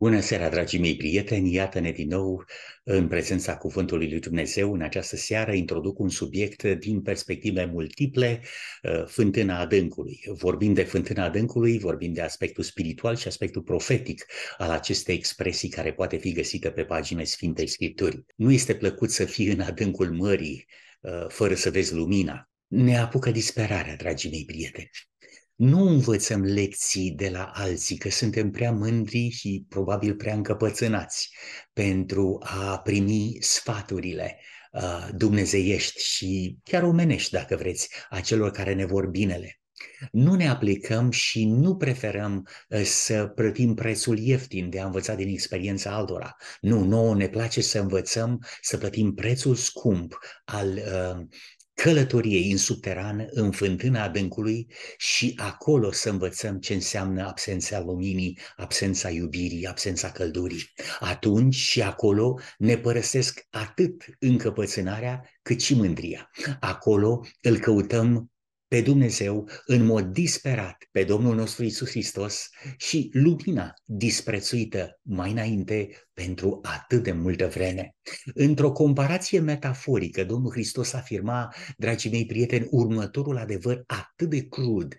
Bună seara, dragii mei prieteni! Iată-ne din nou în prezența Cuvântului lui Dumnezeu. În această seară introduc un subiect din perspective multiple, uh, fântâna adâncului. Vorbim de fântâna adâncului, vorbim de aspectul spiritual și aspectul profetic al acestei expresii care poate fi găsită pe paginile Sfintei Scripturii. Nu este plăcut să fii în adâncul mării uh, fără să vezi lumina. Ne apucă disperarea, dragii mei prieteni nu învățăm lecții de la alții, că suntem prea mândri și probabil prea încăpățânați pentru a primi sfaturile uh, dumnezeiești și chiar omenești, dacă vreți, a celor care ne vor binele. Nu ne aplicăm și nu preferăm uh, să plătim prețul ieftin de a învăța din experiența altora. Nu, nouă ne place să învățăm să plătim prețul scump al uh, călătoriei în subteran, în fântâna adâncului și acolo să învățăm ce înseamnă absența luminii, absența iubirii, absența căldurii. Atunci și acolo ne părăsesc atât încăpățânarea cât și mândria. Acolo îl căutăm pe Dumnezeu în mod disperat, pe Domnul nostru Isus Hristos și lumina disprețuită mai înainte pentru atât de multă vreme. Într-o comparație metaforică, Domnul Hristos afirma, dragii mei prieteni, următorul adevăr atât de crud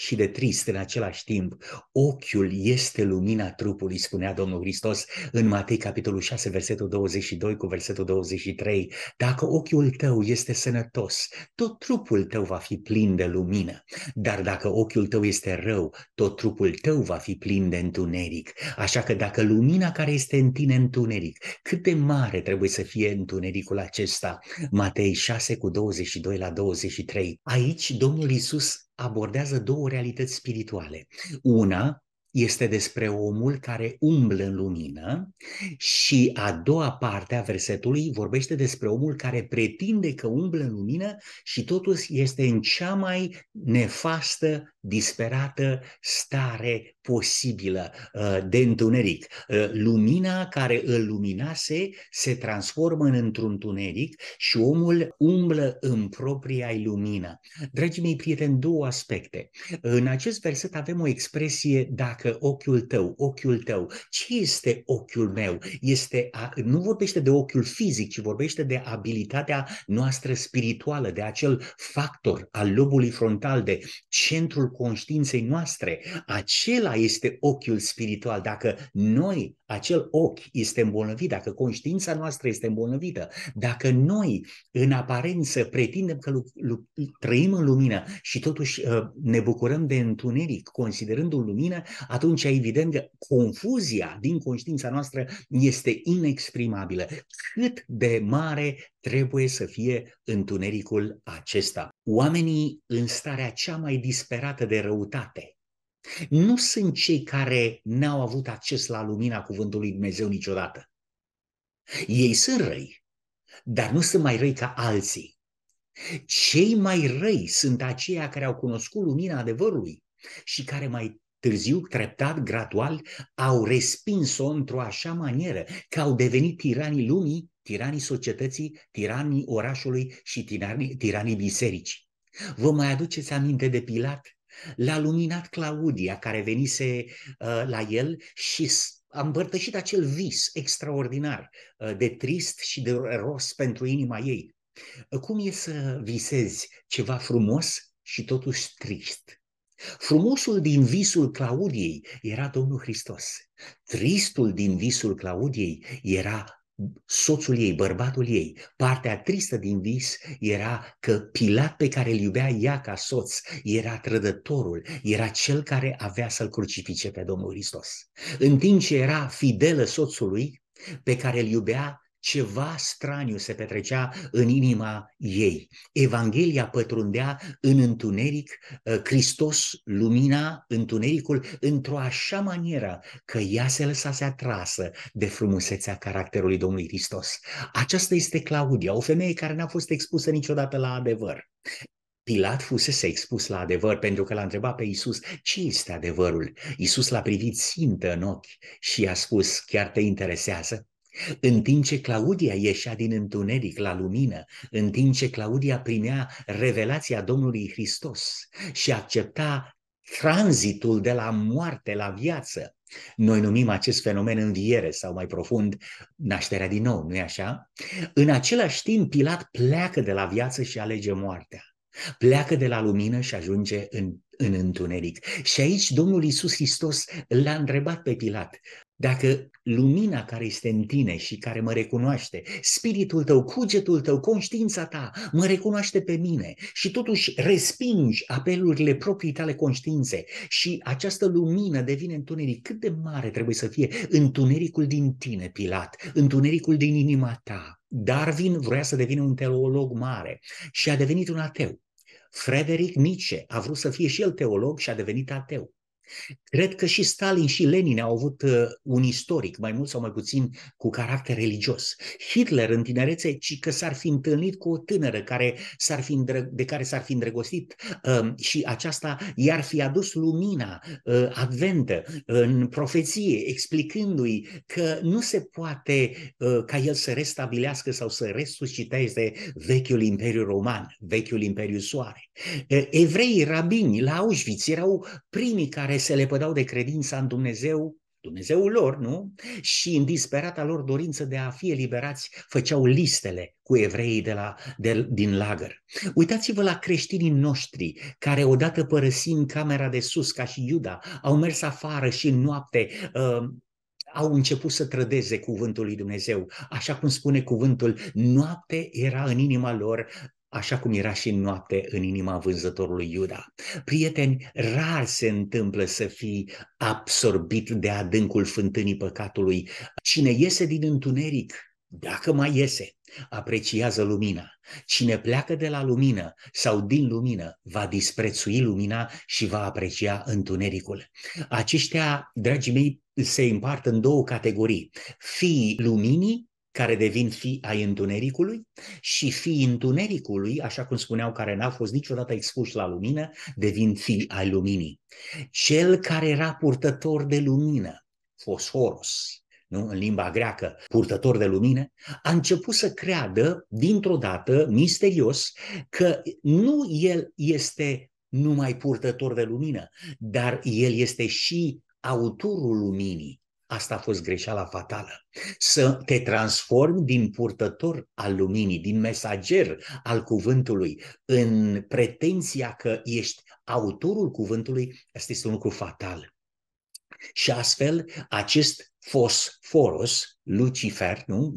și de trist în același timp. Ochiul este lumina trupului, spunea Domnul Hristos în Matei capitolul 6, versetul 22 cu versetul 23. Dacă ochiul tău este sănătos, tot trupul tău va fi plin de lumină. Dar dacă ochiul tău este rău, tot trupul tău va fi plin de întuneric. Așa că dacă lumina care este în tine întuneric, cât de mare trebuie să fie întunericul acesta? Matei 6 cu 22 la 23. Aici Domnul Isus abordează două realități spirituale. Una este despre omul care umblă în lumină și a doua parte a versetului vorbește despre omul care pretinde că umblă în lumină și totuși este în cea mai nefastă, disperată stare posibilă uh, de întuneric. Uh, lumina care îl luminase se transformă în într-un întuneric și omul umblă în propria lumină. Dragii mei prieteni, două aspecte. În acest verset avem o expresie dacă ochiul tău, ochiul tău. Ce este ochiul meu? Este a, nu vorbește de ochiul fizic, ci vorbește de abilitatea noastră spirituală, de acel factor al lobului frontal, de centrul conștiinței noastre. Acela acela este ochiul spiritual. Dacă noi, acel ochi este îmbolnăvit, dacă conștiința noastră este îmbolnăvită, dacă noi, în aparență, pretindem că trăim în lumină și totuși uh, ne bucurăm de întuneric, considerându-l lumină, atunci evident că confuzia din conștiința noastră este inexprimabilă. Cât de mare trebuie să fie întunericul acesta. Oamenii în starea cea mai disperată de răutate, nu sunt cei care n-au avut acces la lumina cuvântului Dumnezeu niciodată. Ei sunt răi, dar nu sunt mai răi ca alții. Cei mai răi sunt aceia care au cunoscut lumina adevărului și care mai târziu, treptat, gradual, au respins-o într-o așa manieră că au devenit tiranii lumii, tiranii societății, tiranii orașului și tiranii, tiranii bisericii. Vă mai aduceți aminte de Pilat? L-a luminat Claudia, care venise uh, la el și a împărtășit acel vis extraordinar uh, de trist și de ros pentru inima ei. Uh, cum e să visezi ceva frumos și totuși trist? Frumosul din visul Claudiei era Domnul Hristos. Tristul din visul Claudiei era soțul ei, bărbatul ei. Partea tristă din vis era că Pilat pe care îl iubea ea ca soț era trădătorul, era cel care avea să-l crucifice pe Domnul Hristos. În timp ce era fidelă soțului pe care îl iubea, ceva straniu se petrecea în inima ei. Evanghelia pătrundea în întuneric, uh, Hristos lumina întunericul într-o așa manieră că ea se lăsase atrasă de frumusețea caracterului Domnului Hristos. Aceasta este Claudia, o femeie care n-a fost expusă niciodată la adevăr. Pilat fusese expus la adevăr pentru că l-a întrebat pe Isus ce este adevărul. Isus l-a privit țintă în ochi și a spus, chiar te interesează? În timp ce Claudia ieșea din întuneric la lumină, în timp ce Claudia primea revelația Domnului Hristos și accepta tranzitul de la moarte la viață, Noi numim acest fenomen înviere sau mai profund nașterea din nou, nu-i așa? În același timp, Pilat pleacă de la viață și alege moartea. Pleacă de la lumină și ajunge în, în întuneric. Și aici Domnul Isus Hristos l-a întrebat pe Pilat, dacă lumina care este în tine și care mă recunoaște, spiritul tău, cugetul tău, conștiința ta, mă recunoaște pe mine și totuși respingi apelurile proprii tale conștiințe și această lumină devine întuneric, cât de mare trebuie să fie întunericul din tine, Pilat, întunericul din inima ta. Darwin vrea să devină un teolog mare și a devenit un ateu. Frederic Nietzsche a vrut să fie și el teolog și a devenit ateu. Cred că și Stalin și Lenin au avut uh, un istoric, mai mult sau mai puțin cu caracter religios. Hitler în tinerețe, ci că s-ar fi întâlnit cu o tânără care s-ar fi îndră, de care s-ar fi îndrăgostit uh, și aceasta i-ar fi adus lumina uh, adventă în profeție, explicându-i că nu se poate uh, ca el să restabilească sau să resusciteze vechiul Imperiu Roman, vechiul Imperiu Soare. Uh, evreii rabini la Auschwitz erau primii care se lepădau de credința în Dumnezeu, Dumnezeul lor, nu? Și în disperata lor dorință de a fi eliberați, făceau listele cu evreii de la, de, din lagăr. Uitați-vă la creștinii noștri, care odată părăsind camera de sus, ca și Iuda, au mers afară și în noapte uh, au început să trădeze cuvântul lui Dumnezeu. Așa cum spune cuvântul, noapte era în inima lor așa cum era și în noapte în inima vânzătorului Iuda. Prieteni, rar se întâmplă să fii absorbit de adâncul fântânii păcatului. Cine iese din întuneric, dacă mai iese, apreciază lumina. Cine pleacă de la lumină sau din lumină va disprețui lumina și va aprecia întunericul. Aceștia, dragii mei, se împart în două categorii. Fii luminii care devin fii ai întunericului și fii întunericului, așa cum spuneau, care n-au fost niciodată expuși la lumină, devin fii ai luminii. Cel care era purtător de lumină, fosforos, nu? în limba greacă, purtător de lumină, a început să creadă dintr-o dată, misterios, că nu el este numai purtător de lumină, dar el este și autorul luminii. Asta a fost greșeala fatală. Să te transformi din purtător al luminii, din mesager al cuvântului, în pretenția că ești autorul cuvântului, asta este un lucru fatal. Și astfel, acest fosforos, Lucifer, nu?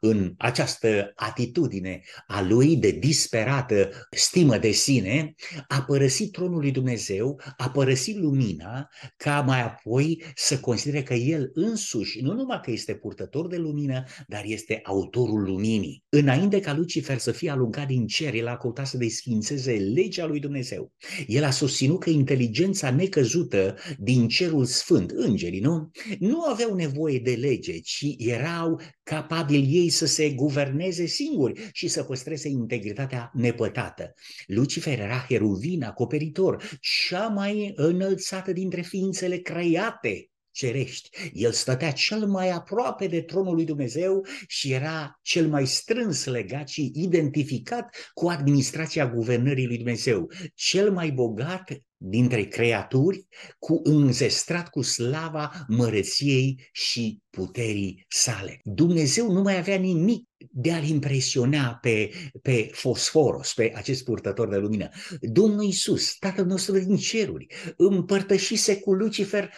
în această atitudine a lui de disperată stimă de sine, a părăsit tronul lui Dumnezeu, a părăsit lumina, ca mai apoi să considere că el însuși, nu numai că este purtător de lumină, dar este autorul luminii. Înainte ca Lucifer să fie alungat din cer, el a căutat să desfințeze legea lui Dumnezeu. El a susținut că inteligența necăzută din cerul sfânt, îngerii, nu? Nu aveau nevoie de lege, ci erau capabili ei să se guverneze singuri și să păstreze integritatea nepătată. Lucifer era heruvin, acoperitor, cea mai înălțată dintre ființele create cerești. El stătea cel mai aproape de tronul lui Dumnezeu și era cel mai strâns legat și identificat cu administrația guvernării lui Dumnezeu. Cel mai bogat dintre creaturi, cu înzestrat cu slava mărăției și puterii sale. Dumnezeu nu mai avea nimic de a-l impresiona pe, pe fosforos, pe acest purtător de lumină. Domnul Iisus, Tatăl nostru din ceruri, împărtășise cu Lucifer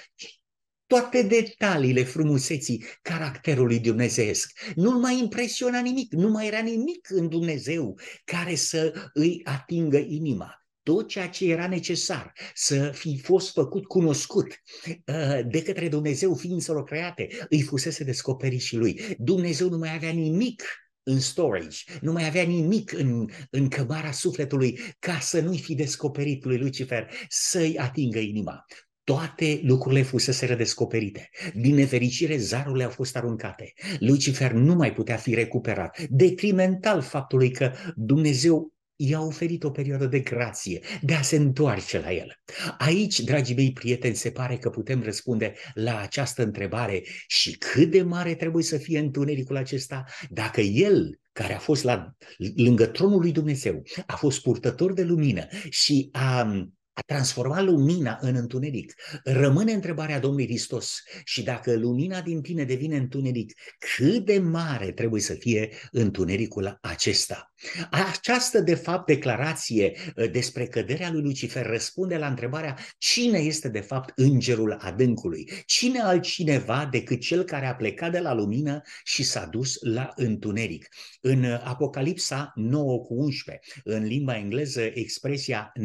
toate detaliile frumuseții caracterului dumnezeesc. Nu-l mai impresiona nimic, nu mai era nimic în Dumnezeu care să îi atingă inima tot ceea ce era necesar să fi fost făcut cunoscut uh, de către Dumnezeu ființelor create, îi fusese descoperit și lui. Dumnezeu nu mai avea nimic în storage, nu mai avea nimic în, în cămara sufletului ca să nu-i fi descoperit lui Lucifer să-i atingă inima toate lucrurile fusese redescoperite. Din nefericire, zarurile au fost aruncate. Lucifer nu mai putea fi recuperat. Detrimental faptului că Dumnezeu i-a oferit o perioadă de grație, de a se întoarce la el. Aici, dragii mei prieteni, se pare că putem răspunde la această întrebare și cât de mare trebuie să fie întunericul acesta dacă el care a fost la, lângă tronul lui Dumnezeu, a fost purtător de lumină și a a transforma lumina în întuneric. Rămâne întrebarea Domnului Hristos și dacă lumina din tine devine întuneric, cât de mare trebuie să fie întunericul acesta? Această, de fapt, declarație uh, despre căderea lui Lucifer răspunde la întrebarea cine este, de fapt, îngerul adâncului? Cine altcineva decât cel care a plecat de la lumină și s-a dus la întuneric? În uh, Apocalipsa 9 cu 11, în limba engleză, expresia 9-11,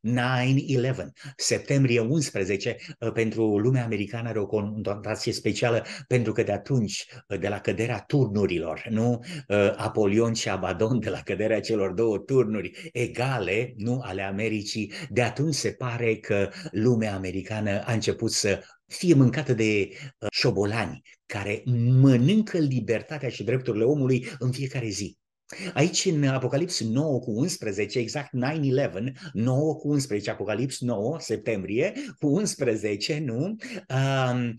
9-11, septembrie 11, uh, pentru lumea americană are o conotație specială pentru că de atunci, uh, de la căderea turnurilor, nu? Uh, Apolion și Abadon, de la căderea celor două turnuri egale, nu, ale Americii, de atunci se pare că lumea americană a început să fie mâncată de șobolani care mănâncă libertatea și drepturile omului în fiecare zi. Aici în Apocalips 9 cu 11, exact 9-11, 9 cu 11, Apocalips 9, septembrie, cu 11, nu? Um,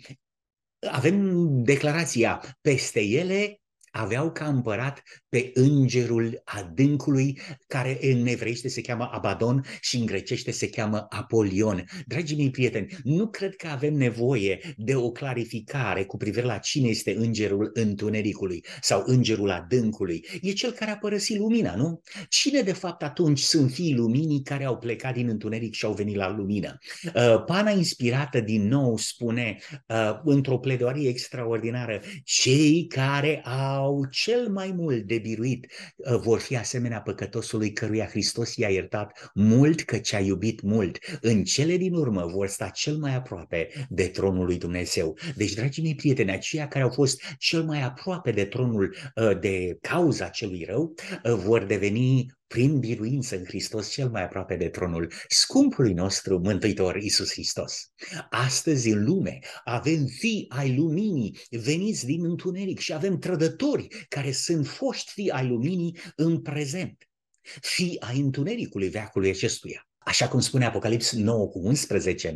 avem declarația, peste ele aveau ca împărat pe îngerul adâncului, care în evreiește se cheamă Abadon și în grecește se cheamă Apolion. Dragii mei prieteni, nu cred că avem nevoie de o clarificare cu privire la cine este îngerul întunericului sau îngerul adâncului. E cel care a părăsit lumina, nu? Cine de fapt atunci sunt fiii luminii care au plecat din întuneric și au venit la lumină? Uh, Pana inspirată din nou spune uh, într-o pledoarie extraordinară, cei care au cel mai mult de biruit uh, vor fi asemenea păcătosului căruia Hristos i-a iertat mult că ce a iubit mult. În cele din urmă vor sta cel mai aproape de tronul lui Dumnezeu. Deci, dragii mei prieteni, aceia care au fost cel mai aproape de tronul uh, de cauza celui rău uh, vor deveni prin biruință în Hristos cel mai aproape de tronul scumpului nostru Mântuitor Isus Hristos. Astăzi în lume avem fii ai luminii veniți din întuneric și avem trădători care sunt foști fii ai luminii în prezent. Fii ai întunericului veacului acestuia. Așa cum spune Apocalips 9 cu 11,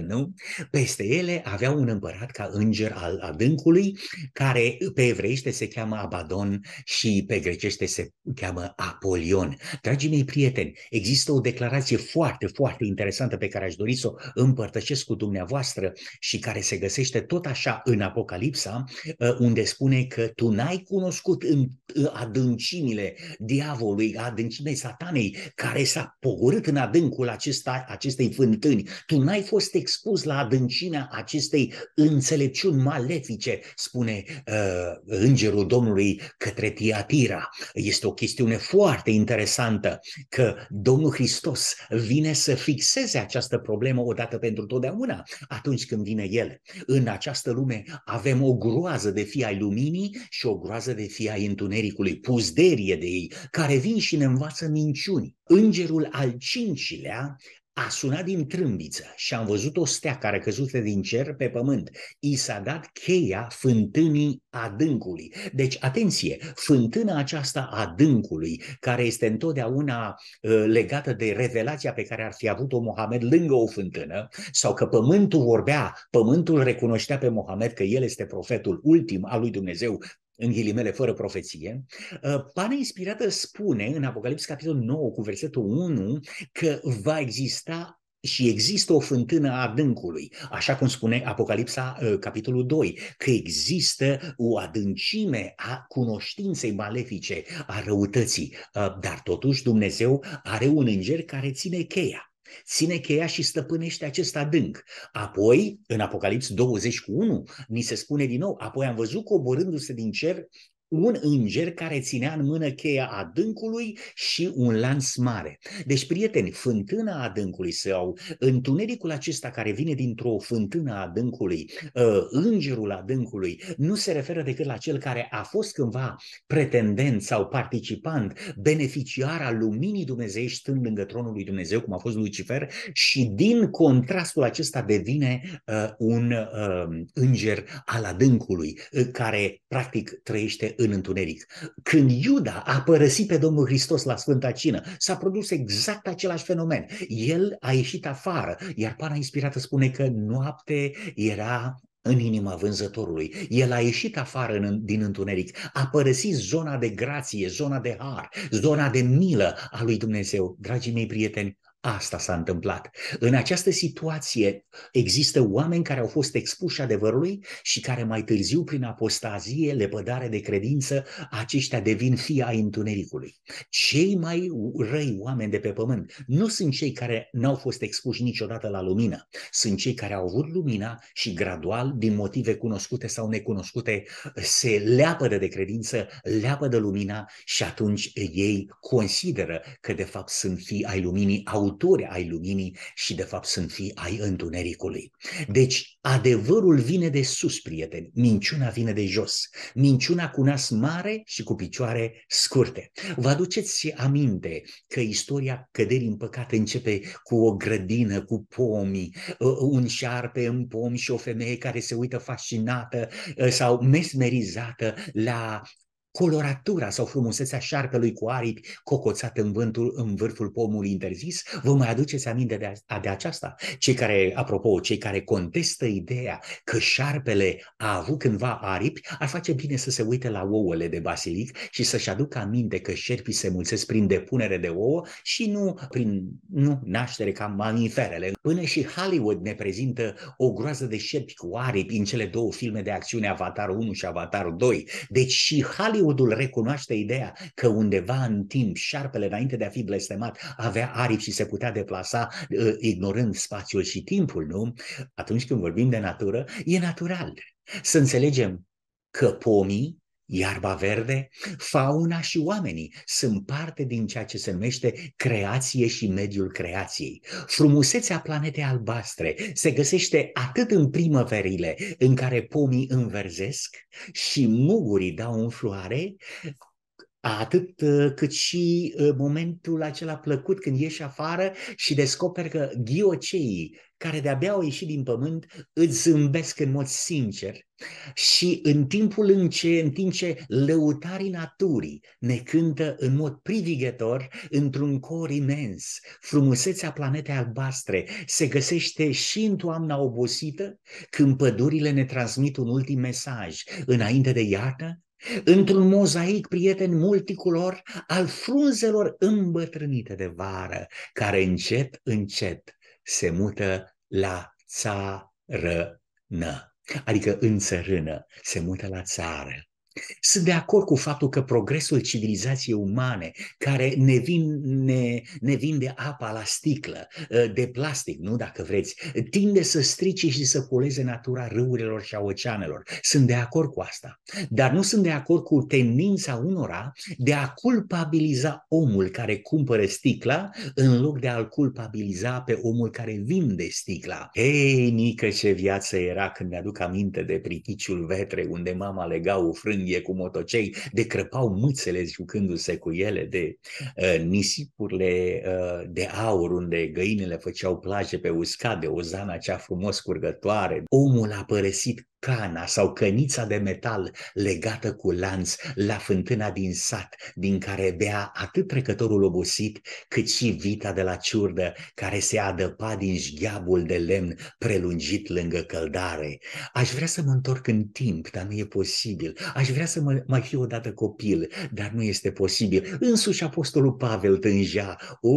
9-11, nu? Peste ele avea un împărat ca înger al adâncului, care pe evreiește se cheamă Abadon și pe grecește se cheamă Apolion. Dragii mei prieteni, există o declarație foarte, foarte interesantă pe care aș dori să o împărtășesc cu dumneavoastră și care se găsește tot așa în Apocalipsa, uh, unde spune că tu n-ai cunoscut în adâncimile diavolului, adâncimile satanei, care s-a pogorât în adânc adâncul acesta, acestei fântâni. Tu n-ai fost expus la adâncimea acestei înțelepciuni malefice, spune uh, îngerul Domnului către Tiatira. Este o chestiune foarte interesantă că Domnul Hristos vine să fixeze această problemă odată pentru totdeauna atunci când vine El. În această lume avem o groază de fii ai luminii și o groază de fii ai întunericului, puzderie de ei, care vin și ne învață minciuni. Îngerul al cincilea a sunat din trâmbiță și am văzut o stea care căzuse din cer pe pământ. I s-a dat cheia fântânii adâncului. Deci, atenție, fântâna aceasta adâncului, care este întotdeauna uh, legată de revelația pe care ar fi avut-o Mohamed lângă o fântână, sau că pământul vorbea, pământul recunoștea pe Mohamed că el este profetul ultim al lui Dumnezeu, în ghilimele, fără profeție, uh, Pana inspirată spune în Apocalips capitolul 9 cu versetul 1 că va exista și există o fântână a adâncului, așa cum spune Apocalipsa uh, capitolul 2, că există o adâncime a cunoștinței malefice, a răutății, uh, dar totuși Dumnezeu are un înger care ține cheia ține cheia și stăpânește acest adânc. Apoi, în Apocalips 20 cu 1, ni se spune din nou, apoi am văzut coborându-se din cer un înger care ținea în mână cheia adâncului și un lanț mare. Deci, prieteni, fântâna adâncului sau întunericul acesta care vine dintr-o fântână adâncului, uh, îngerul adâncului, nu se referă decât la cel care a fost cândva pretendent sau participant, beneficiar al luminii dumnezeiești stând lângă tronul lui Dumnezeu, cum a fost Lucifer, și din contrastul acesta devine uh, un uh, înger al adâncului, uh, care practic trăiește în întuneric. Când Iuda a părăsit pe Domnul Hristos la Sfânta Cină, s-a produs exact același fenomen. El a ieșit afară, iar pana inspirată spune că noapte era în inima vânzătorului. El a ieșit afară în, din întuneric, a părăsit zona de grație, zona de har, zona de milă a lui Dumnezeu. Dragii mei prieteni, asta s-a întâmplat. În această situație există oameni care au fost expuși adevărului și care mai târziu, prin apostazie, lepădare de credință, aceștia devin fii ai întunericului. Cei mai răi oameni de pe pământ nu sunt cei care n-au fost expuși niciodată la lumină, sunt cei care au avut lumina și gradual, din motive cunoscute sau necunoscute, se leapădă de credință, leapădă lumina și atunci ei consideră că de fapt sunt fii ai luminii, autori ai luminii și de fapt sunt fii ai întunericului. Deci adevărul vine de sus, prieteni, minciuna vine de jos. Minciuna cu nas mare și cu picioare scurte. Vă aduceți aminte că istoria căderii în păcat începe cu o grădină, cu pomi, ă, un șarpe în pom și o femeie care se uită fascinată ă, sau mesmerizată la coloratura sau frumusețea șarpelui cu aripi cocoțat în, vântul, în vârful pomului interzis, vă mai aduceți aminte de, a, de aceasta? Cei care, apropo, cei care contestă ideea că șarpele a avut cândva aripi, ar face bine să se uite la ouăle de basilic și să-și aducă aminte că șerpii se mulțesc prin depunere de ouă și nu prin nu, naștere ca mamiferele. Până și Hollywood ne prezintă o groază de șerpi cu aripi în cele două filme de acțiune Avatar 1 și Avatar 2. Deci și Hollywood Hollywoodul recunoaște ideea că undeva în timp șarpele, înainte de a fi blestemat, avea aripi și se putea deplasa uh, ignorând spațiul și timpul, nu? Atunci când vorbim de natură, e natural să înțelegem că pomii Iarba verde, fauna și oamenii sunt parte din ceea ce se numește creație și mediul creației. Frumusețea planetei albastre se găsește atât în primăverile în care pomii înverzesc și mugurii dau în floare, atât uh, cât și uh, momentul acela plăcut când ieși afară și descoperi că ghioceii care de-abia au ieșit din pământ îți zâmbesc în mod sincer. Și în timpul în ce, în timp ce lăutarii naturii ne cântă în mod privighetor într-un cor imens, frumusețea planetei albastre se găsește și în toamna obosită, când pădurile ne transmit un ultim mesaj înainte de iarnă, într-un mozaic, prieten multicolor, al frunzelor îmbătrânite de vară, care încet, încet se mută la țară adică în țărână, se mută la țară. Sunt de acord cu faptul că progresul civilizației umane, care ne, vin, ne, ne vinde apa la sticlă, ă, de plastic, nu dacă vreți, tinde să strice și să poleze natura râurilor și a oceanelor. Sunt de acord cu asta. Dar nu sunt de acord cu tendința unora de a culpabiliza omul care cumpără sticla în loc de a-l culpabiliza pe omul care vinde sticla. Ei, nică ce viață era când mi-aduc aminte de priticiul vetre unde mama lega o frână mângâie cu motocei, de crăpau mâțele jucându-se cu ele, de uh, nisipurile uh, de aur unde găinile făceau plaje pe uscade, o zana cea frumos curgătoare. Omul a părăsit cana sau cănița de metal legată cu lanț la fântâna din sat, din care bea atât trecătorul obosit, cât și vita de la ciurdă, care se adăpa din șgheabul de lemn prelungit lângă căldare. Aș vrea să mă întorc în timp, dar nu e posibil. Aș vrea să mă, mai fiu odată copil, dar nu este posibil. Însuși Apostolul Pavel tângea. O,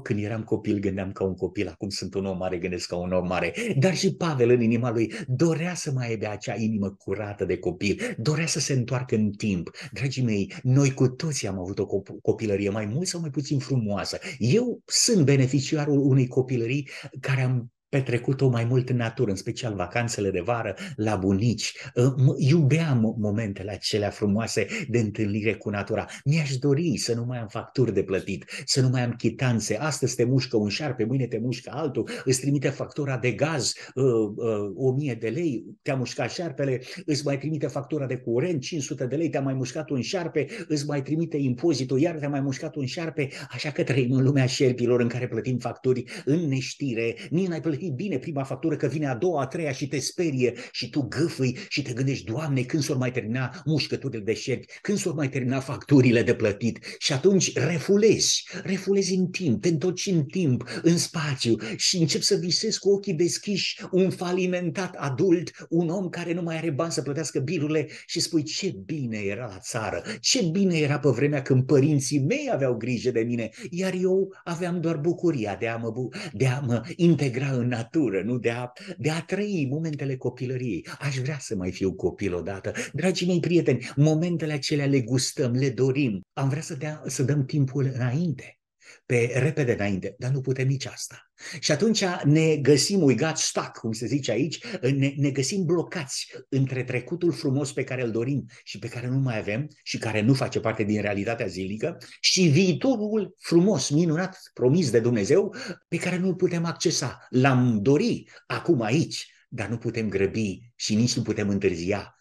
când eram copil gândeam ca un copil, acum sunt un om mare, gândesc ca un om mare. Dar și Pavel în inima lui dorea să mai aibă de acea inimă curată de copil, dorea să se întoarcă în timp. Dragii mei, noi cu toții am avut o copilărie mai mult sau mai puțin frumoasă. Eu sunt beneficiarul unei copilării care am petrecut-o mai mult în natură, în special vacanțele de vară la bunici. Ă, iubeam momentele acelea frumoase de întâlnire cu natura. Mi-aș dori să nu mai am facturi de plătit, să nu mai am chitanțe. Astăzi te mușcă un șarpe, mâine te mușcă altul, îți trimite factura de gaz, uh, uh, 1000 de lei, te-a mușcat șarpele, îți mai trimite factura de curent, 500 de lei, te-a mai mușcat un șarpe, îți mai trimite impozitul, iar te-a mai mușcat un șarpe, așa că trăim în lumea șerpilor în care plătim facturi în neștire, nici n-ai plătit plătit bine prima factură, că vine a doua, a treia și te sperie și tu gâfâi și te gândești, Doamne, când s-or mai termina mușcăturile de șerpi, când s-or mai termina facturile de plătit? Și atunci refulezi, refulezi în timp, te întorci în timp, în spațiu și începi să visezi cu ochii deschiși un falimentat adult, un om care nu mai are bani să plătească bilurile și spui ce bine era la țară, ce bine era pe vremea când părinții mei aveau grijă de mine, iar eu aveam doar bucuria de a mă, de a mă integra în natură, nu de a, de a trăi momentele copilăriei. Aș vrea să mai fiu copil odată. Dragii mei prieteni, momentele acelea le gustăm, le dorim. Am vrea să, dea, să dăm timpul înainte pe repede înainte, dar nu putem nici asta. Și atunci ne găsim, we got stuck, cum se zice aici, ne, ne găsim blocați între trecutul frumos pe care îl dorim și pe care nu mai avem și care nu face parte din realitatea zilnică și viitorul frumos, minunat, promis de Dumnezeu, pe care nu-l putem accesa. L-am dori acum aici, dar nu putem grăbi și nici nu putem întârzia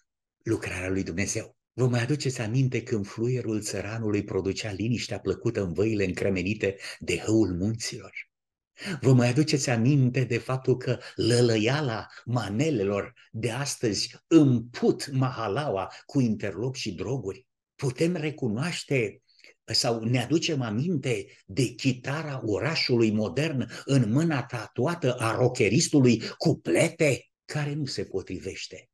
lucrarea lui Dumnezeu. Vă mai aduceți aminte când fluierul țăranului producea liniștea plăcută în văile încremenite de hăul munților? Vă mai aduceți aminte de faptul că lălăiala manelelor de astăzi împut mahalaua cu interlop și droguri? Putem recunoaște sau ne aducem aminte de chitara orașului modern în mâna tatuată a rocheristului cu plete care nu se potrivește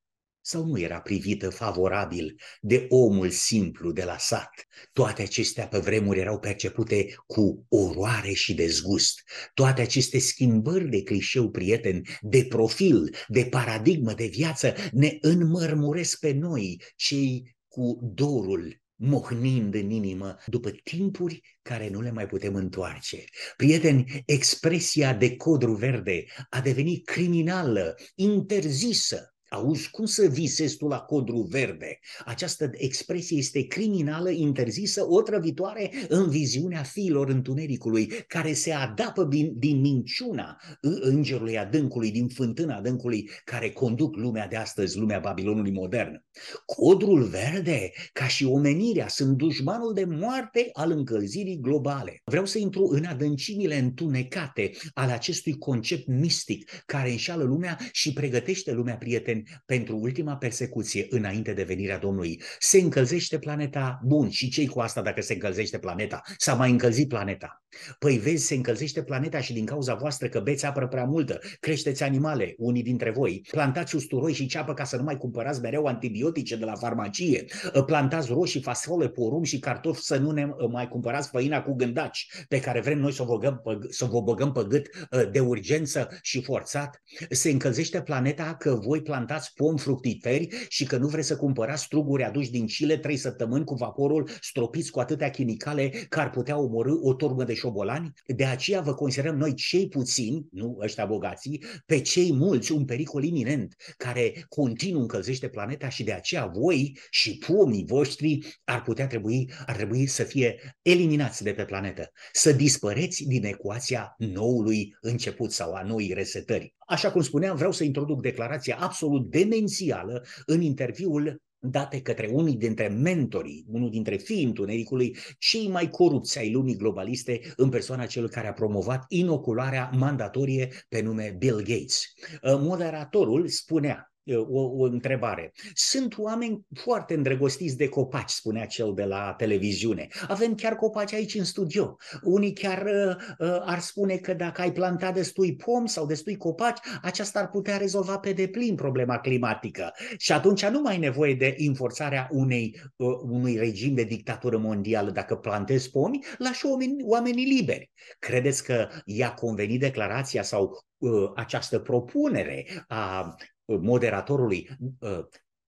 sau nu era privită favorabil de omul simplu de la sat. Toate acestea pe vremuri erau percepute cu oroare și dezgust. Toate aceste schimbări de clișeu prieten, de profil, de paradigmă de viață, ne înmărmuresc pe noi, cei cu dorul mohnind în inimă după timpuri care nu le mai putem întoarce. Prieteni, expresia de codru verde a devenit criminală, interzisă, Auzi, cum să visezi tu la codru verde? Această expresie este criminală, interzisă, otrăvitoare în viziunea fiilor întunericului, care se adapă din, din minciuna îngerului adâncului, din fântâna adâncului, care conduc lumea de astăzi, lumea Babilonului modern. Codrul verde, ca și omenirea, sunt dușmanul de moarte al încălzirii globale. Vreau să intru în adâncimile întunecate ale acestui concept mistic care înșală lumea și pregătește lumea prieten prieteni, pentru ultima persecuție înainte de venirea Domnului. Se încălzește planeta, bun, și cei cu asta dacă se încălzește planeta? S-a mai încălzit planeta. Păi vezi, se încălzește planeta și din cauza voastră că beți apă prea multă, creșteți animale, unii dintre voi, plantați usturoi și ceapă ca să nu mai cumpărați mereu antibiotice de la farmacie, plantați roșii, fasole, porumb și cartofi să nu ne mai cumpărați făina cu gândaci pe care vrem noi să o, băgăm, să vă băgăm pe gât de urgență și forțat. Se încălzește planeta că voi plantați plantați pom fructiferi și că nu vreți să cumpărați struguri aduși din Chile trei săptămâni cu vaporul stropiți cu atâtea chimicale care ar putea omorâ o turmă de șobolani? De aceea vă considerăm noi cei puțini, nu ăștia bogații, pe cei mulți un pericol iminent care continuu încălzește planeta și de aceea voi și pomii voștri ar putea trebui, ar trebui să fie eliminați de pe planetă, să dispăreți din ecuația noului început sau a noii resetări. Așa cum spuneam, vreau să introduc declarația absolut demențială în interviul date către unii dintre mentorii, unul dintre fiii întunericului, cei mai corupți ai lumii globaliste, în persoana celui care a promovat inocularea mandatorie pe nume Bill Gates. Moderatorul spunea, o, o întrebare. Sunt oameni foarte îndrăgostiți de copaci, spunea cel de la televiziune. Avem chiar copaci aici în studio. Unii chiar uh, uh, ar spune că dacă ai plantat destui pom sau destui copaci, aceasta ar putea rezolva pe deplin problema climatică. Și atunci nu mai ai nevoie de înforțarea unei, uh, unui regim de dictatură mondială. Dacă plantezi pomi, lași oameni, oamenii liberi. Credeți că i-a convenit declarația sau uh, această propunere a moderatorului uh,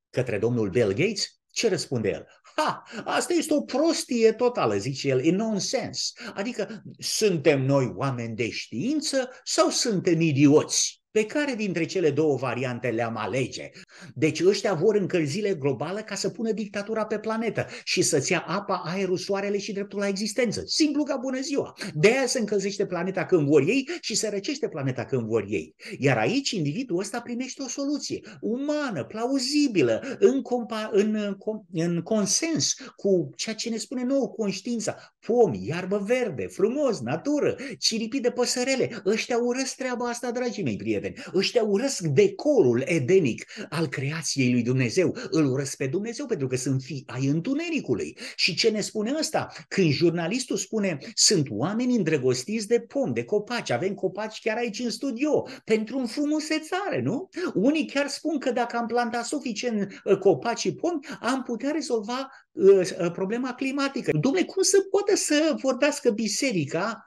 către domnul Bill Gates, ce răspunde el? Ha, asta este o prostie totală, zice el, e nonsens. Adică, suntem noi oameni de știință sau suntem idioți? Pe care dintre cele două variante le-am alege? Deci ăștia vor încălzire globală ca să pună dictatura pe planetă și să-ți ia apa, aerul, soarele și dreptul la existență. Simplu ca bună ziua. De aia se încălzește planeta când vor ei și se răcește planeta când vor ei. Iar aici individul ăsta primește o soluție umană, plauzibilă, în, compa- în, în consens cu ceea ce ne spune nouă conștiința. Pomi, iarbă verde, frumos, natură, ciripit de păsărele. Ăștia urăsc treaba asta, dragii mei prieteni prieteni. Ăștia urăsc decorul edenic al creației lui Dumnezeu. Îl urăsc pe Dumnezeu pentru că sunt fii ai întunericului. Și ce ne spune ăsta? Când jurnalistul spune sunt oameni îndrăgostiți de pom, de copaci, avem copaci chiar aici în studio, pentru un frumusețare, nu? Unii chiar spun că dacă am plantat suficient uh, copaci și pomi, am putea rezolva uh, uh, problema climatică. Domnule, cum să poate să vorbească biserica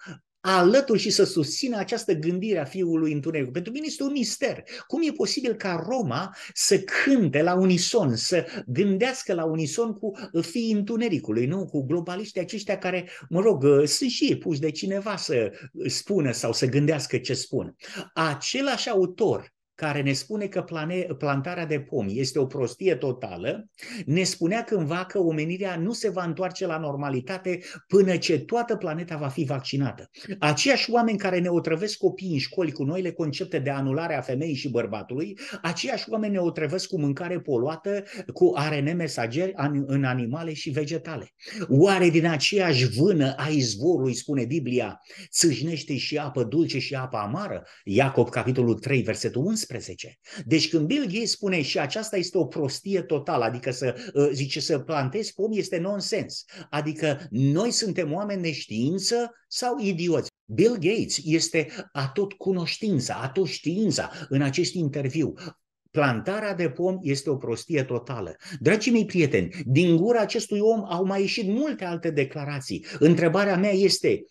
alături și să susțină această gândire a Fiului Întuneric. Pentru mine este un mister. Cum e posibil ca Roma să cânte la unison, să gândească la unison cu fiii Întunericului, nu? cu globaliștii aceștia care, mă rog, sunt și ei puși de cineva să spună sau să gândească ce spun. Același autor care ne spune că plane, plantarea de pomi este o prostie totală, ne spunea cândva că omenirea nu se va întoarce la normalitate până ce toată planeta va fi vaccinată. Aceiași oameni care ne otrăvesc copiii în școli cu noile concepte de anulare a femeii și bărbatului, aceiași oameni ne otrăvesc cu mâncare poluată, cu ARN mesageri în animale și vegetale. Oare din aceeași vână a izvorului, spune Biblia, țâșnește și apă dulce și apă amară? Iacob, capitolul 3, versetul 11. 11. Deci când Bill Gates spune și aceasta este o prostie totală, adică să uh, zice să plantezi pomi este nonsens. Adică noi suntem oameni de știință sau idioți. Bill Gates este atot cunoștința, atot știința în acest interviu. Plantarea de pom este o prostie totală. Dragii mei prieteni, din gura acestui om au mai ieșit multe alte declarații. Întrebarea mea este,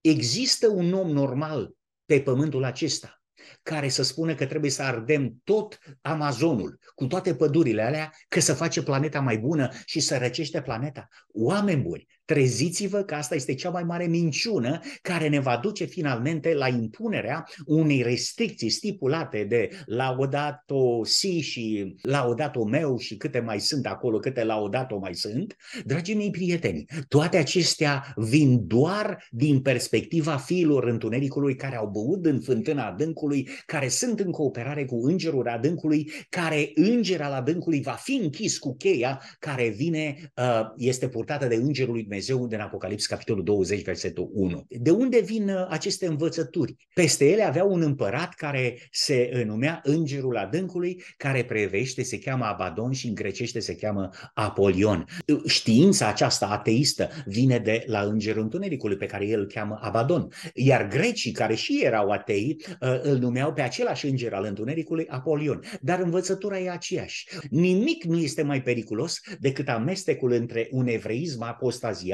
există un om normal pe pământul acesta? Care să spună că trebuie să ardem tot Amazonul, cu toate pădurile alea, că să face planeta mai bună și să răcește planeta. Oameni buni, treziți-vă că asta este cea mai mare minciună care ne va duce finalmente la impunerea unei restricții stipulate de Laudato Si și Laudato Meu și câte mai sunt acolo, câte Laudato mai sunt. Dragii mei prieteni, toate acestea vin doar din perspectiva fiilor întunericului care au băut în fântâna adâncului, care sunt în cooperare cu îngerul adâncului, care înger al adâncului va fi închis cu cheia care vine, uh, este purtată de îngerul lui Dumnezeu din Apocalips, capitolul 20, versetul 1. De unde vin uh, aceste învățături? Peste ele avea un împărat care se uh, numea Îngerul Adâncului, care prevește, se cheamă Abadon și în grecește se cheamă Apolion. Știința aceasta ateistă vine de la Îngerul Întunericului, pe care el îl cheamă Abadon. Iar grecii, care și erau atei, uh, îl numeau pe același înger al Întunericului Apolion. Dar învățătura e aceeași. Nimic nu este mai periculos decât amestecul între un evreism apostaziat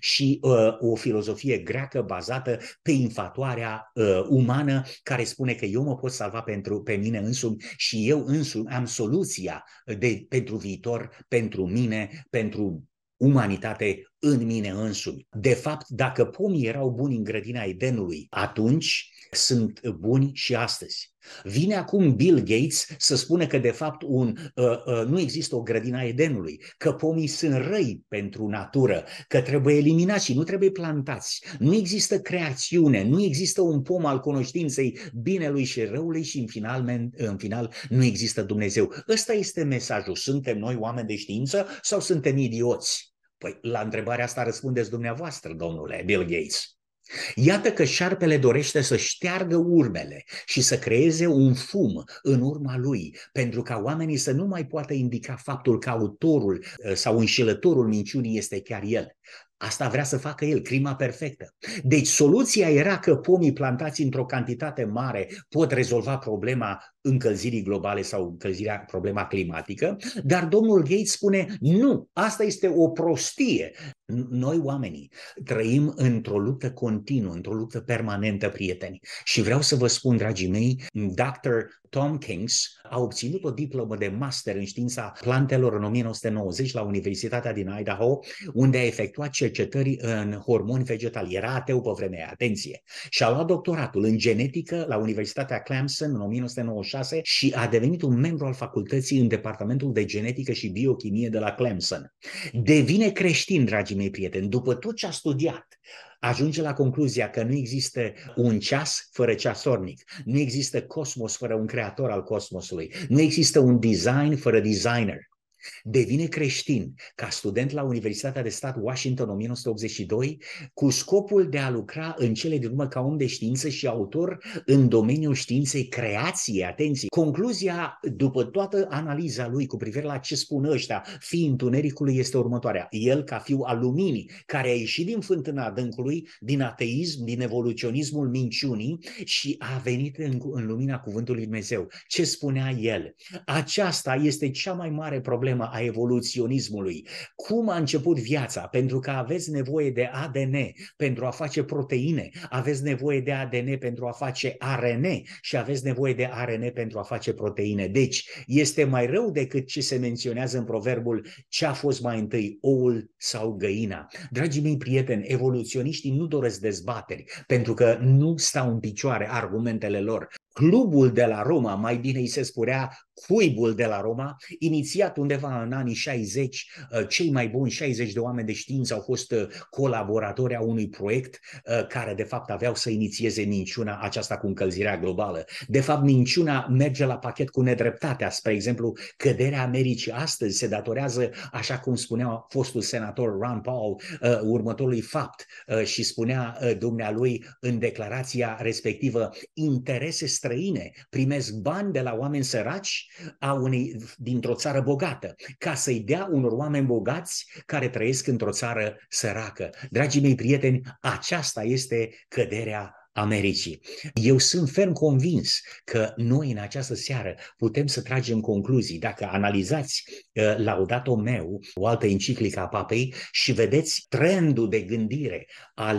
și uh, o filozofie greacă bazată pe infatuarea uh, umană care spune că eu mă pot salva pentru, pe mine însumi și eu însumi am soluția de, pentru viitor, pentru mine, pentru umanitate în mine însumi. De fapt, dacă pomii erau buni în grădina Edenului, atunci sunt buni și astăzi. Vine acum Bill Gates să spună că de fapt un, uh, uh, nu există o grădina Edenului, că pomii sunt răi pentru natură, că trebuie eliminați și nu trebuie plantați. Nu există creațiune, nu există un pom al cunoștinței binelui și răului și în final, în final nu există Dumnezeu. Ăsta este mesajul. Suntem noi oameni de știință sau suntem idioți? Păi la întrebarea asta răspundeți dumneavoastră, domnule Bill Gates. Iată că șarpele dorește să șteargă urmele și să creeze un fum în urma lui, pentru ca oamenii să nu mai poată indica faptul că autorul uh, sau înșelătorul minciunii este chiar el. Asta vrea să facă el, crima perfectă. Deci soluția era că pomii plantați într-o cantitate mare pot rezolva problema încălzirii globale sau încălzirea, problema climatică, dar domnul Gates spune nu, asta este o prostie. Noi oamenii trăim într-o luptă continuă, într-o luptă permanentă, prieteni. Și vreau să vă spun, dragii mei, Dr. Tom Kings a obținut o diplomă de master în știința plantelor în 1990 la Universitatea din Idaho, unde a efectuat efectuat cercetări în hormoni vegetali. Era ateu pe vremea atenție. Și a luat doctoratul în genetică la Universitatea Clemson în 1996 și a devenit un membru al facultății în departamentul de genetică și biochimie de la Clemson. Devine creștin, dragii mei prieteni, după tot ce a studiat ajunge la concluzia că nu există un ceas fără ceasornic, nu există cosmos fără un creator al cosmosului, nu există un design fără designer. Devine creștin ca student la Universitatea de Stat Washington 1982 cu scopul de a lucra în cele din urmă ca om de știință și autor în domeniul științei creației. Atenție! Concluzia, după toată analiza lui cu privire la ce spun ăștia, fii întunericului, este următoarea. El, ca fiu al luminii, care a ieșit din fântâna adâncului, din ateism, din evoluționismul minciunii și a venit în, în lumina cuvântului Dumnezeu. Ce spunea el? Aceasta este cea mai mare problemă problemă a evoluționismului. Cum a început viața? Pentru că aveți nevoie de ADN pentru a face proteine, aveți nevoie de ADN pentru a face ARN și aveți nevoie de ARN pentru a face proteine. Deci, este mai rău decât ce se menționează în proverbul ce a fost mai întâi, oul sau găina. Dragii mei prieteni, evoluționiștii nu doresc dezbateri pentru că nu stau în picioare argumentele lor clubul de la Roma, mai bine îi se spunea cuibul de la Roma, inițiat undeva în anii 60, uh, cei mai buni 60 de oameni de știință au fost uh, colaboratori a unui proiect uh, care de fapt aveau să inițieze minciuna aceasta cu încălzirea globală. De fapt, minciuna merge la pachet cu nedreptatea. Spre exemplu, căderea Americii astăzi se datorează, așa cum spunea fostul senator Ron Paul, următorului fapt și spunea dumnealui în declarația respectivă, interese străine primesc bani de la oameni săraci a unei, dintr-o țară bogată, ca să-i dea unor oameni bogați care trăiesc într-o țară săracă. Dragii mei prieteni, aceasta este căderea Americii. Eu sunt ferm convins că noi în această seară putem să tragem concluzii. Dacă analizați uh, Laudato meu, o altă enciclică a papei, și vedeți trendul de gândire al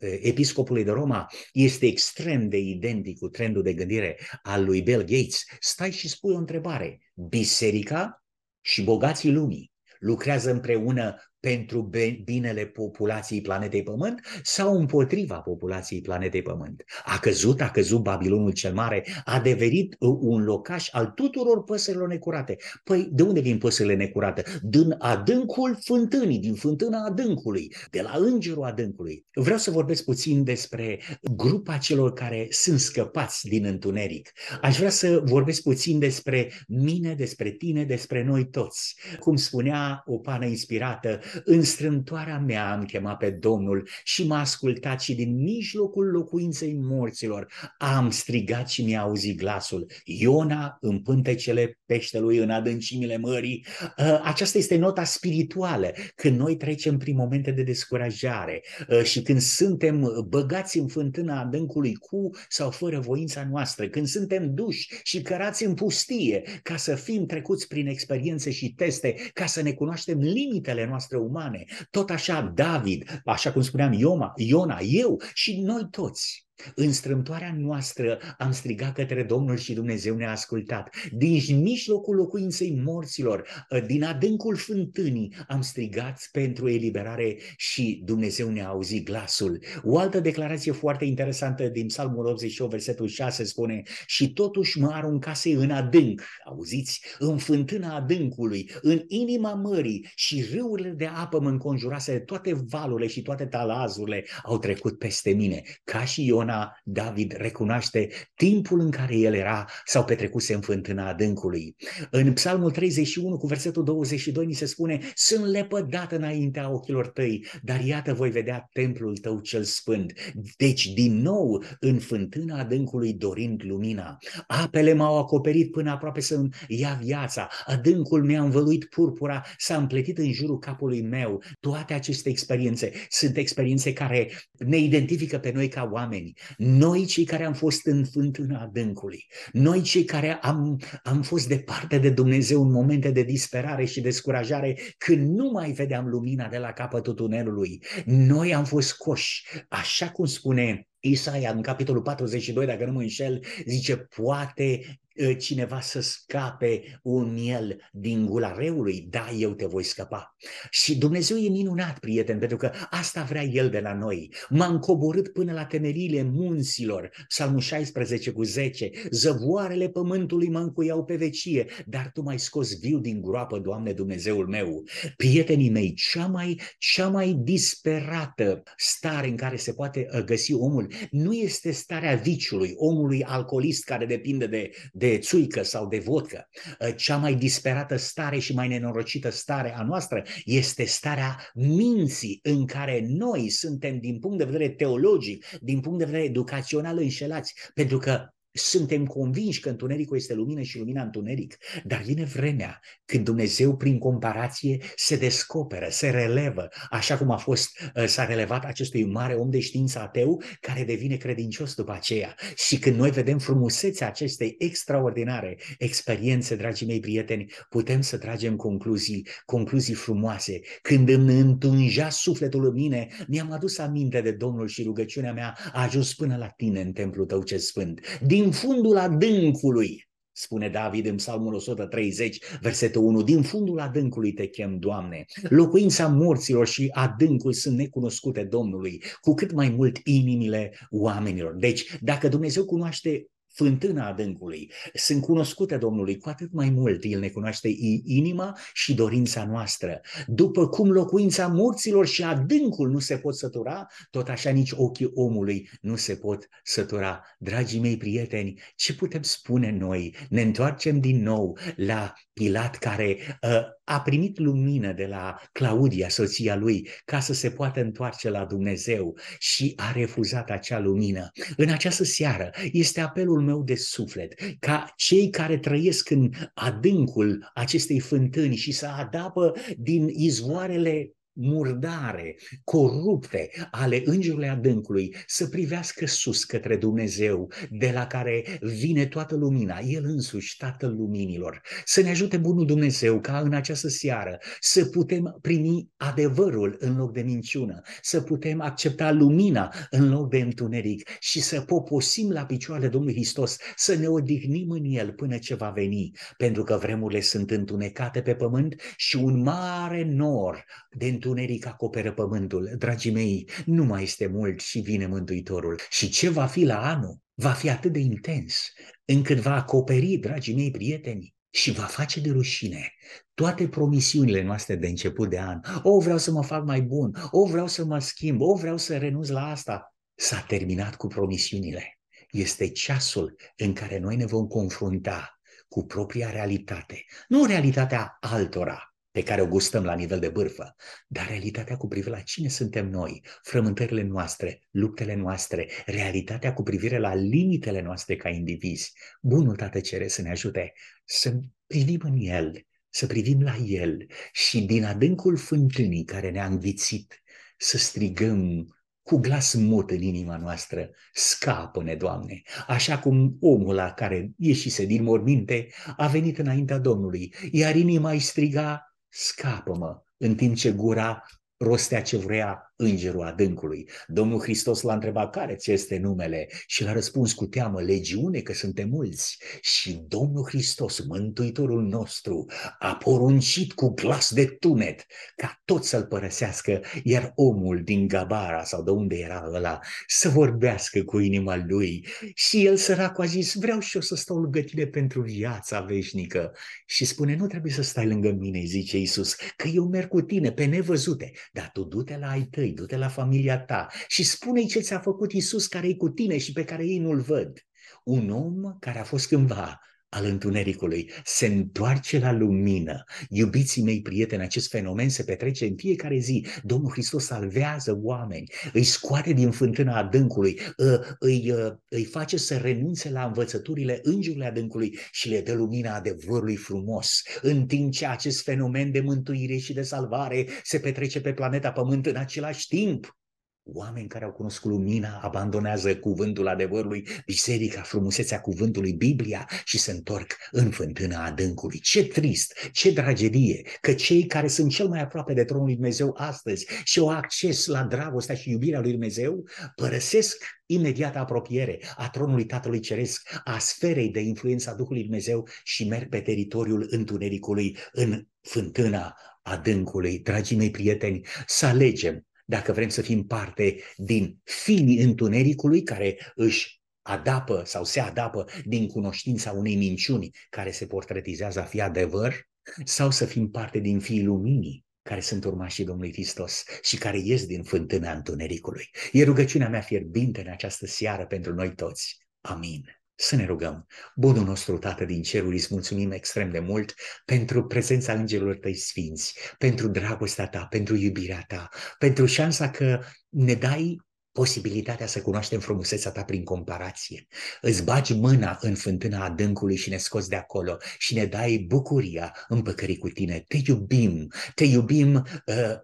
uh, episcopului de Roma, este extrem de identic cu trendul de gândire al lui Bill Gates. Stai și spui o întrebare. Biserica și bogații lumii lucrează împreună pentru binele populației planetei Pământ sau împotriva populației planetei Pământ. A căzut, a căzut Babilonul cel Mare, a devenit uh, un locaș al tuturor păsărilor necurate. Păi de unde vin păsările necurate? Din adâncul fântânii, din fântâna adâncului, de la îngerul adâncului. Vreau să vorbesc puțin despre grupa celor care sunt scăpați din întuneric. Aș vrea să vorbesc puțin despre mine, despre tine, despre noi toți. Cum spunea o pană inspirată, în strântoarea mea am chemat pe Domnul și m-a ascultat și din mijlocul locuinței morților am strigat și mi-a auzit glasul. Iona în pântecele peștelui, în adâncimile mării. Ă, aceasta este nota spirituală când noi trecem prin momente de descurajare ă, și când suntem băgați în fântâna adâncului cu sau fără voința noastră, când suntem duși și cărați în pustie ca să fim trecuți prin experiențe și teste, ca să ne cunoaștem limitele noastre umane. Tot așa David, așa cum spuneam Ioma, Iona, eu și noi toți. În strâmtoarea noastră am strigat către Domnul și Dumnezeu ne-a ascultat. Din mijlocul locuinței morților, din adâncul fântânii, am strigat pentru eliberare și Dumnezeu ne-a auzit glasul. O altă declarație foarte interesantă din Psalmul 88, versetul 6 spune Și totuși mă aruncase în adânc, auziți, în fântâna adâncului, în inima mării și râurile de apă mă înconjurase, toate valurile și toate talazurile au trecut peste mine, ca și Ion Iona, David recunoaște timpul în care el era sau petrecuse în fântâna adâncului. În Psalmul 31 cu versetul 22 ni se spune Sunt lepădat înaintea ochilor tăi, dar iată voi vedea templul tău cel sfânt. Deci din nou în fântâna adâncului dorind lumina. Apele m-au acoperit până aproape să-mi ia viața. Adâncul mi-a învăluit purpura, s-a împletit în jurul capului meu. Toate aceste experiențe sunt experiențe care ne identifică pe noi ca oameni. Noi cei care am fost în fântâna adâncului, noi cei care am, am fost departe de Dumnezeu în momente de disperare și descurajare, când nu mai vedeam lumina de la capătul tunelului, noi am fost coși, așa cum spune Isaia în capitolul 42, dacă nu mă înșel, zice, poate ă, cineva să scape un miel din gula reului? Da, eu te voi scăpa. Și Dumnezeu e minunat, prieten, pentru că asta vrea El de la noi. M-am coborât până la temeriile munților, Psalmul 16 cu 10, zăvoarele pământului mă încuiau pe vecie, dar Tu m-ai scos viu din groapă, Doamne Dumnezeul meu. Prietenii mei, cea mai, cea mai disperată stare în care se poate ă, găsi omul nu este starea viciului, omului alcoolist care depinde de, de țuică sau de vodcă. Ă, cea mai disperată stare și mai nenorocită stare a noastră este starea minții în care noi suntem din punct de vedere teologic, din punct de vedere educațional înșelați, pentru că suntem convinși că întunericul este lumină și lumina întuneric, dar vine vremea când Dumnezeu, prin comparație, se descoperă, se relevă, așa cum a fost, uh, s-a relevat acestui mare om de știință ateu, care devine credincios după aceea. Și când noi vedem frumusețea acestei extraordinare experiențe, dragii mei prieteni, putem să tragem concluzii, concluzii frumoase. Când îmi întunja sufletul în mine, mi-am adus aminte de Domnul și rugăciunea mea a ajuns până la tine în templul tău ce sfânt. Din din fundul adâncului, spune David în Psalmul 130, versetul 1, din fundul adâncului te chem, Doamne. Locuința morților și adâncul sunt necunoscute Domnului, cu cât mai mult inimile oamenilor. Deci, dacă Dumnezeu cunoaște fântâna adâncului, sunt cunoscute Domnului, cu atât mai mult El ne cunoaște inima și dorința noastră. După cum locuința morților și adâncul nu se pot sătura, tot așa nici ochii omului nu se pot sătura. Dragii mei prieteni, ce putem spune noi? Ne întoarcem din nou la Pilat care uh, a primit lumină de la Claudia, soția lui, ca să se poată întoarce la Dumnezeu și a refuzat acea lumină. În această seară este apelul meu de suflet ca cei care trăiesc în adâncul acestei fântâni și să adapă din izvoarele murdare, corupte ale îngerului adâncului să privească sus către Dumnezeu, de la care vine toată lumina, El însuși, Tatăl Luminilor. Să ne ajute Bunul Dumnezeu ca în această seară să putem primi adevărul în loc de minciună, să putem accepta lumina în loc de întuneric și să poposim la picioarele Domnului Hristos, să ne odihnim în El până ce va veni, pentru că vremurile sunt întunecate pe pământ și un mare nor de întuneric întuneric acoperă pământul. Dragii mei, nu mai este mult și vine Mântuitorul. Și ce va fi la anul? Va fi atât de intens, încât va acoperi, dragii mei prieteni, și va face de rușine toate promisiunile noastre de început de an. O, vreau să mă fac mai bun, o, vreau să mă schimb, o, vreau să renunț la asta. S-a terminat cu promisiunile. Este ceasul în care noi ne vom confrunta cu propria realitate, nu realitatea altora, pe care o gustăm la nivel de bârfă, dar realitatea cu privire la cine suntem noi, frământările noastre, luptele noastre, realitatea cu privire la limitele noastre ca indivizi. Bunul Tată cere să ne ajute să privim în El, să privim la El și din adâncul fântânii care ne-a învițit să strigăm cu glas mut în inima noastră, scapă-ne, Doamne, așa cum omul la care ieșise din morminte a venit înaintea Domnului, iar inima îi striga, scapă-mă, în timp ce gura rostea ce vrea îngerul adâncului. Domnul Hristos l-a întrebat care ți este numele și l-a răspuns cu teamă, legiune că suntem mulți. Și Domnul Hristos, Mântuitorul nostru, a poruncit cu glas de tunet ca tot să-l părăsească, iar omul din Gabara sau de unde era ăla să vorbească cu inima lui. Și el săracul a zis, vreau și eu să stau lângă tine pentru viața veșnică. Și spune, nu trebuie să stai lângă mine, zice Isus, că eu merg cu tine pe nevăzute, dar tu du-te la ai tăi, du-te la familia ta și spune-i ce ți-a făcut Isus care e cu tine și pe care ei nu-l văd. Un om care a fost cândva al întunericului se întoarce la lumină. Iubiții mei prieteni, acest fenomen se petrece în fiecare zi. Domnul Hristos salvează oameni, îi scoate din fântâna adâncului, îi, îi face să renunțe la învățăturile îngerului adâncului și le dă lumina adevărului frumos. În timp ce acest fenomen de mântuire și de salvare se petrece pe planeta Pământ în același timp, Oameni care au cunoscut lumina abandonează cuvântul adevărului, biserica, frumusețea cuvântului, Biblia și se întorc în fântâna adâncului. Ce trist, ce tragedie că cei care sunt cel mai aproape de tronul lui Dumnezeu astăzi și au acces la dragostea și iubirea lui Dumnezeu, părăsesc imediat apropiere a tronului Tatălui Ceresc, a sferei de influență a Duhului Dumnezeu și merg pe teritoriul întunericului în fântâna adâncului. Dragii mei prieteni, să alegem dacă vrem să fim parte din fiii întunericului care își adapă sau se adapă din cunoștința unei minciuni care se portretizează a fi adevăr, sau să fim parte din fiii luminii care sunt urmașii Domnului Hristos și care ies din fântâna întunericului. E rugăciunea mea fierbinte în această seară pentru noi toți. Amin. Să ne rugăm. Bunul nostru Tată din cerul, îți mulțumim extrem de mult pentru prezența îngerilor tăi sfinți, pentru dragostea ta, pentru iubirea ta, pentru șansa că ne dai posibilitatea să cunoaștem frumusețea ta prin comparație. Îți bagi mâna în fântâna adâncului și ne scoți de acolo și ne dai bucuria împăcării cu tine. Te iubim, te iubim uh,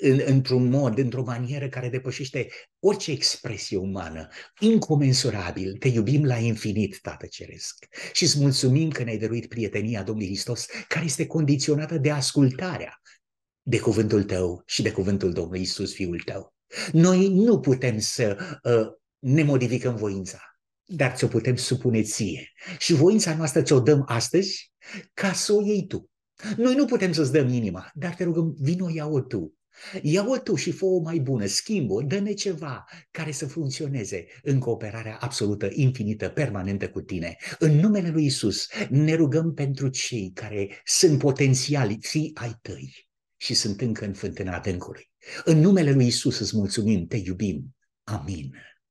în, într-un mod, într-o manieră care depășește orice expresie umană, incomensurabil, te iubim la infinit, Tată Ceresc. Și îți mulțumim că ne-ai dăruit prietenia Domnului Hristos, care este condiționată de ascultarea de cuvântul tău și de cuvântul Domnului Isus, Fiul tău. Noi nu putem să uh, ne modificăm voința, dar ți-o putem supune ție. Și voința noastră ți-o dăm astăzi ca să o iei tu. Noi nu putem să-ți dăm inima, dar te rugăm, vino ia-o tu. Ia-o tu și fă o mai bună, schimbă dă-ne ceva care să funcționeze în cooperarea absolută, infinită, permanentă cu tine. În numele lui Isus ne rugăm pentru cei care sunt potențiali fii ai tăi și sunt încă în fântâna adâncului. În numele lui Isus îți mulțumim, te iubim. Amin.